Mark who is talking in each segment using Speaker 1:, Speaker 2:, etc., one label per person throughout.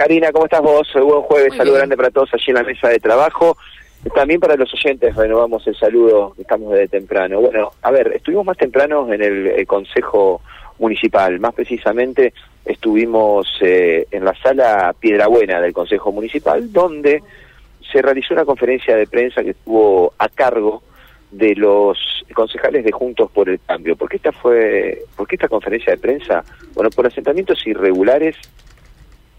Speaker 1: Karina, ¿cómo estás vos? Buen jueves, saludo grande para todos allí en la mesa de trabajo. También para los oyentes renovamos el saludo, estamos desde temprano. Bueno, a ver, estuvimos más temprano en el, Consejo Municipal, más precisamente estuvimos eh, en la sala Piedrabuena del Consejo Municipal, donde se realizó una conferencia de prensa que estuvo a cargo de los concejales de Juntos por el Cambio. ¿Por qué esta fue, por qué esta conferencia de prensa? Bueno, por asentamientos irregulares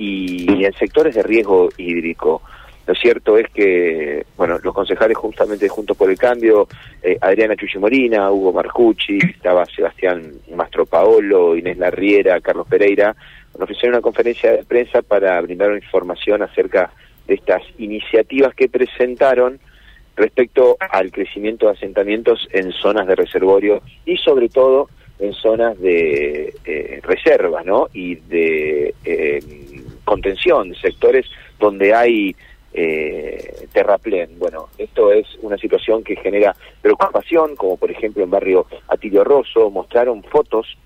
Speaker 1: y en sectores de riesgo hídrico. Lo cierto es que, bueno, los concejales justamente Juntos por el Cambio, eh, Adriana Chuchimorina, Hugo Marcucci, estaba Sebastián Mastro Paolo, Inés Larriera, Carlos Pereira, ofrecieron una conferencia de prensa para brindar información acerca de estas iniciativas que presentaron respecto al crecimiento de asentamientos en zonas de reservorio y sobre todo en zonas de eh, reserva, ¿no? Y de eh, contención, sectores donde hay eh, terraplén. Bueno, esto es una situación que genera preocupación, como por ejemplo en barrio Atilio Rosso, mostraron fotos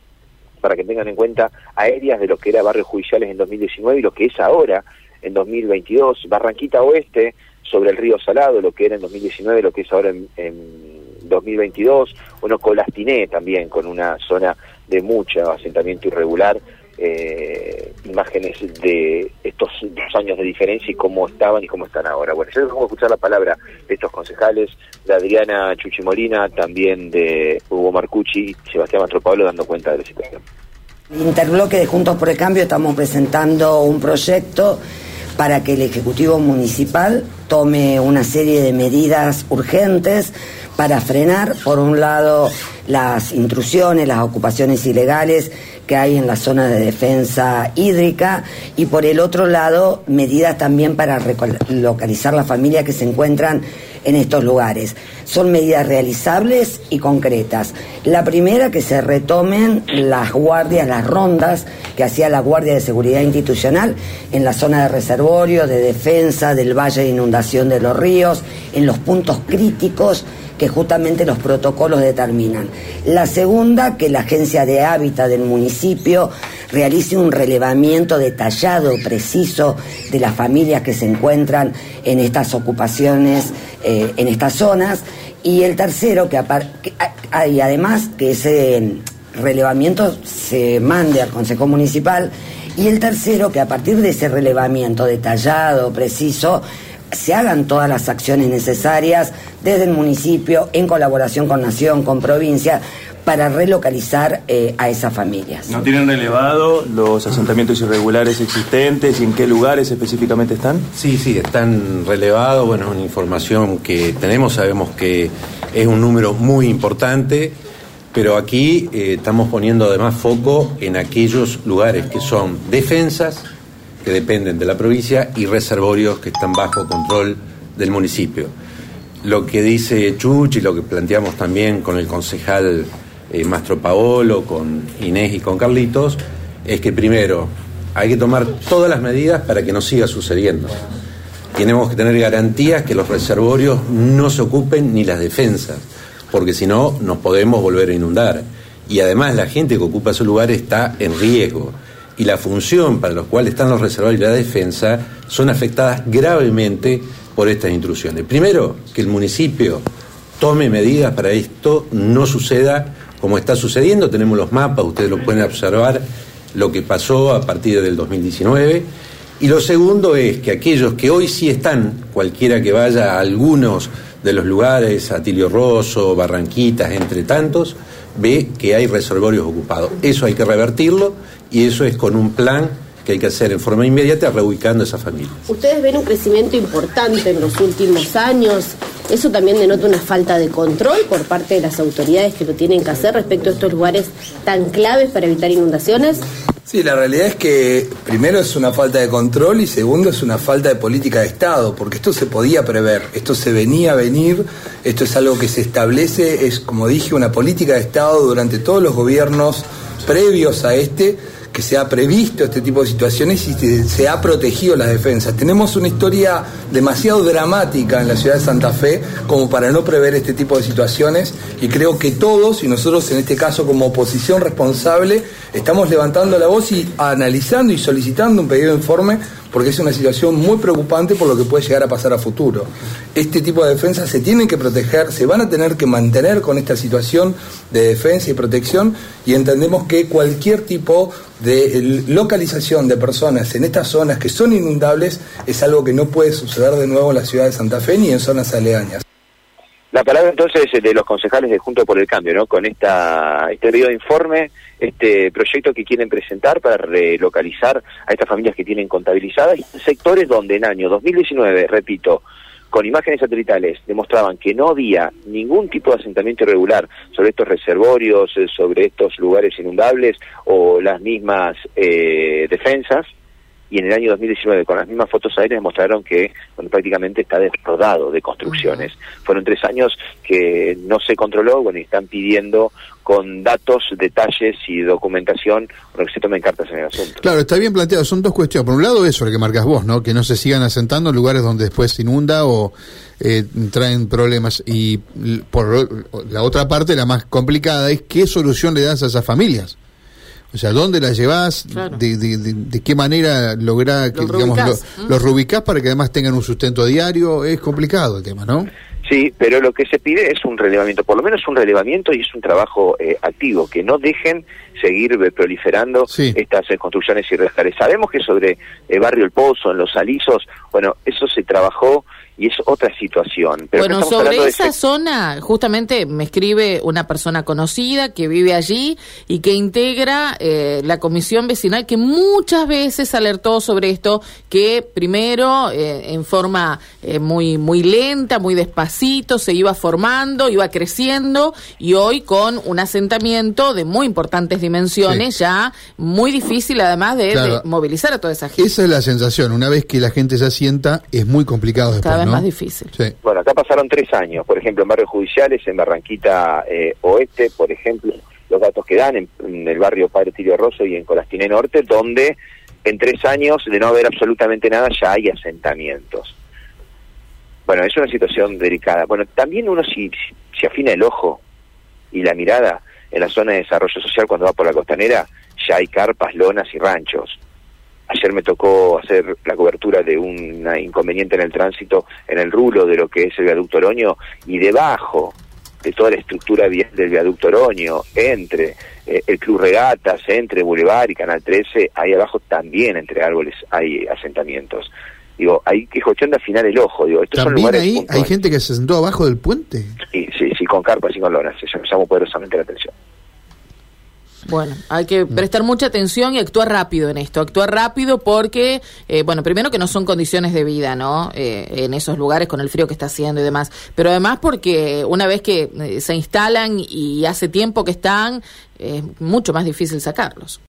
Speaker 1: para que tengan en cuenta aéreas de lo que era barrios judiciales en 2019 y lo que es ahora en 2022, Barranquita Oeste sobre el río Salado, lo que era en 2019, lo que es ahora en, en 2022, bueno, Colastiné también, con una zona de mucho asentamiento irregular, eh, imágenes de estos dos años de diferencia y cómo estaban y cómo están ahora. Bueno, yo vamos a escuchar la palabra de estos concejales, de Adriana Chuchimolina, también de Hugo Marcucci y Sebastián Pablo dando cuenta de la situación.
Speaker 2: Interbloque de Juntos por el Cambio estamos presentando un proyecto para que el Ejecutivo Municipal tome una serie de medidas urgentes para frenar, por un lado, las intrusiones, las ocupaciones ilegales que hay en la zona de defensa hídrica y por el otro lado medidas también para localizar las familias que se encuentran en estos lugares. Son medidas realizables y concretas. La primera, que se retomen las guardias, las rondas que hacía la Guardia de Seguridad Institucional en la zona de reservorio, de defensa, del valle de inundación de los ríos, en los puntos críticos que justamente los protocolos determinan. La segunda, que la agencia de hábitat del municipio realice un relevamiento detallado, preciso de las familias que se encuentran en estas ocupaciones, eh, en estas zonas. Y el tercero, que, hay además que ese relevamiento se mande al Consejo Municipal. Y el tercero, que a partir de ese relevamiento detallado, preciso, se hagan todas las acciones necesarias desde el municipio, en colaboración con Nación, con provincia, para relocalizar eh, a esas familias.
Speaker 3: ¿No tienen relevado los asentamientos irregulares existentes y en qué lugares específicamente están?
Speaker 4: Sí, sí, están relevados. Bueno, es una información que tenemos, sabemos que es un número muy importante, pero aquí eh, estamos poniendo además foco en aquellos lugares que son defensas, que dependen de la provincia, y reservorios que están bajo control del municipio. Lo que dice Chuch y lo que planteamos también con el concejal eh, Mastro Paolo, con Inés y con Carlitos, es que primero hay que tomar todas las medidas para que no siga sucediendo. Tenemos que tener garantías que los reservorios no se ocupen ni las defensas, porque si no nos podemos volver a inundar. Y además la gente que ocupa ese lugar está en riesgo y la función para la cual están los reservorios y la defensa son afectadas gravemente por estas intrusiones. Primero, que el municipio tome medidas para esto no suceda como está sucediendo. Tenemos los mapas, ustedes lo pueden observar, lo que pasó a partir del 2019. Y lo segundo es que aquellos que hoy sí están, cualquiera que vaya a algunos de los lugares, Atilio Rosso, Barranquitas, entre tantos, ve que hay reservorios ocupados. Eso hay que revertirlo y eso es con un plan que hay que hacer en forma inmediata reubicando a esas familias.
Speaker 5: Ustedes ven un crecimiento importante en los últimos años. ¿Eso también denota una falta de control por parte de las autoridades que lo tienen que hacer respecto a estos lugares tan claves para evitar inundaciones?
Speaker 6: Sí, la realidad es que primero es una falta de control y segundo es una falta de política de Estado, porque esto se podía prever, esto se venía a venir, esto es algo que se establece, es como dije, una política de Estado durante todos los gobiernos previos a este que se ha previsto este tipo de situaciones y se, ha protegido las defensas. Tenemos una historia demasiado dramática en la ciudad de Santa Fe como para no prever este tipo de situaciones y creo que todos, y nosotros en este caso como oposición responsable, estamos levantando la voz y analizando y solicitando un pedido de informe porque es una situación muy preocupante por lo que puede llegar a pasar a futuro. Este tipo de defensas se tienen que proteger, se van a tener que mantener con esta situación de defensa y protección y entendemos que cualquier tipo de localización de personas en estas zonas que son inundables es algo que no puede suceder de nuevo en la ciudad de Santa Fe ni en zonas aledañas.
Speaker 1: La palabra entonces de los concejales de Junto por el Cambio, ¿no? Con esta, este de informe, este proyecto que quieren presentar para relocalizar a estas familias que tienen contabilizadas sectores donde en año 2019, repito, con imágenes satelitales demostraban que no había ningún tipo de asentamiento irregular sobre estos reservorios, eh, sobre estos lugares inundables o las mismas eh, defensas, y en el año 2019 con las mismas fotos aéreas demostraron que prácticamente está desrodado de construcciones. Fueron tres años que no se controló, bueno, y están pidiendo con datos, detalles y documentación, bueno, que se tomen cartas en el asunto.
Speaker 7: Claro, está bien planteado, son dos cuestiones. Por un lado eso, lo que marcas vos, ¿no? Que no se sigan asentando en lugares donde después se inunda o eh, traen problemas. Y por la otra parte, la más complicada, es qué solución le das a esas familias. O sea, ¿dónde la llevas? De, qué manera lograr que, digamos, los rubicás para que además tengan un sustento diario? Es complicado el tema, ¿no?
Speaker 1: Sí, pero lo que se pide es un relevamiento, por lo menos un relevamiento y es un trabajo eh, activo, que no dejen seguir eh, proliferando estas eh, construcciones irregulares. Sabemos que sobre el barrio El Pozo, en los Alisos, bueno, eso se trabajó y es otra situación.
Speaker 8: bueno, sobre esa zona, justamente me escribe una persona conocida que vive allí y que integra eh, la comisión vecinal que muchas veces alertó sobre esto, que primero eh, en forma eh, muy, muy lenta, muy despacito, se iba formando, iba creciendo y hoy con un asentamiento de muy importantes dimensiones, ya muy difícil además de, movilizar a toda esa gente.
Speaker 7: Esa es la sensación, una vez que la gente se asienta es muy complicado después
Speaker 8: más difícil.
Speaker 1: Bueno, acá pasaron tres años, por ejemplo, en barrios judiciales, en Barranquita eh, Oeste, por ejemplo, los datos que dan en, el barrio Padre Tirio Rosso y en Colastiné Norte, donde en tres años de no haber absolutamente nada ya hay asentamientos. Bueno, es una situación delicada. Bueno, también uno si, si afina el ojo y la mirada en la zona de desarrollo social cuando va por la costanera, ya hay carpas, lonas y ranchos. Ayer me tocó hacer la cobertura de un inconveniente en el tránsito en el rulo de lo que es el viaducto Oroño y debajo de toda la estructura del viaducto Oroño, entre eh, el Club Regatas, entre Boulevard y Canal 13, ahí abajo también entre árboles hay asentamientos. Digo, hay que cuestión de afinar el ojo. Digo, estos
Speaker 7: ¿También son ahí hay gente que se sentó abajo del puente?
Speaker 1: Sí, sí, sí, con carpas y con lonas. Eso llamó poderosamente la atención.
Speaker 8: Bueno, hay que prestar mucha atención y actuar rápido en esto, actuar rápido porque, eh, bueno, primero que no son condiciones de vida, ¿no? Eh, en esos lugares con el frío que está haciendo y demás, pero además porque una vez que eh, se instalan y hace tiempo que están, es mucho más difícil sacarlos.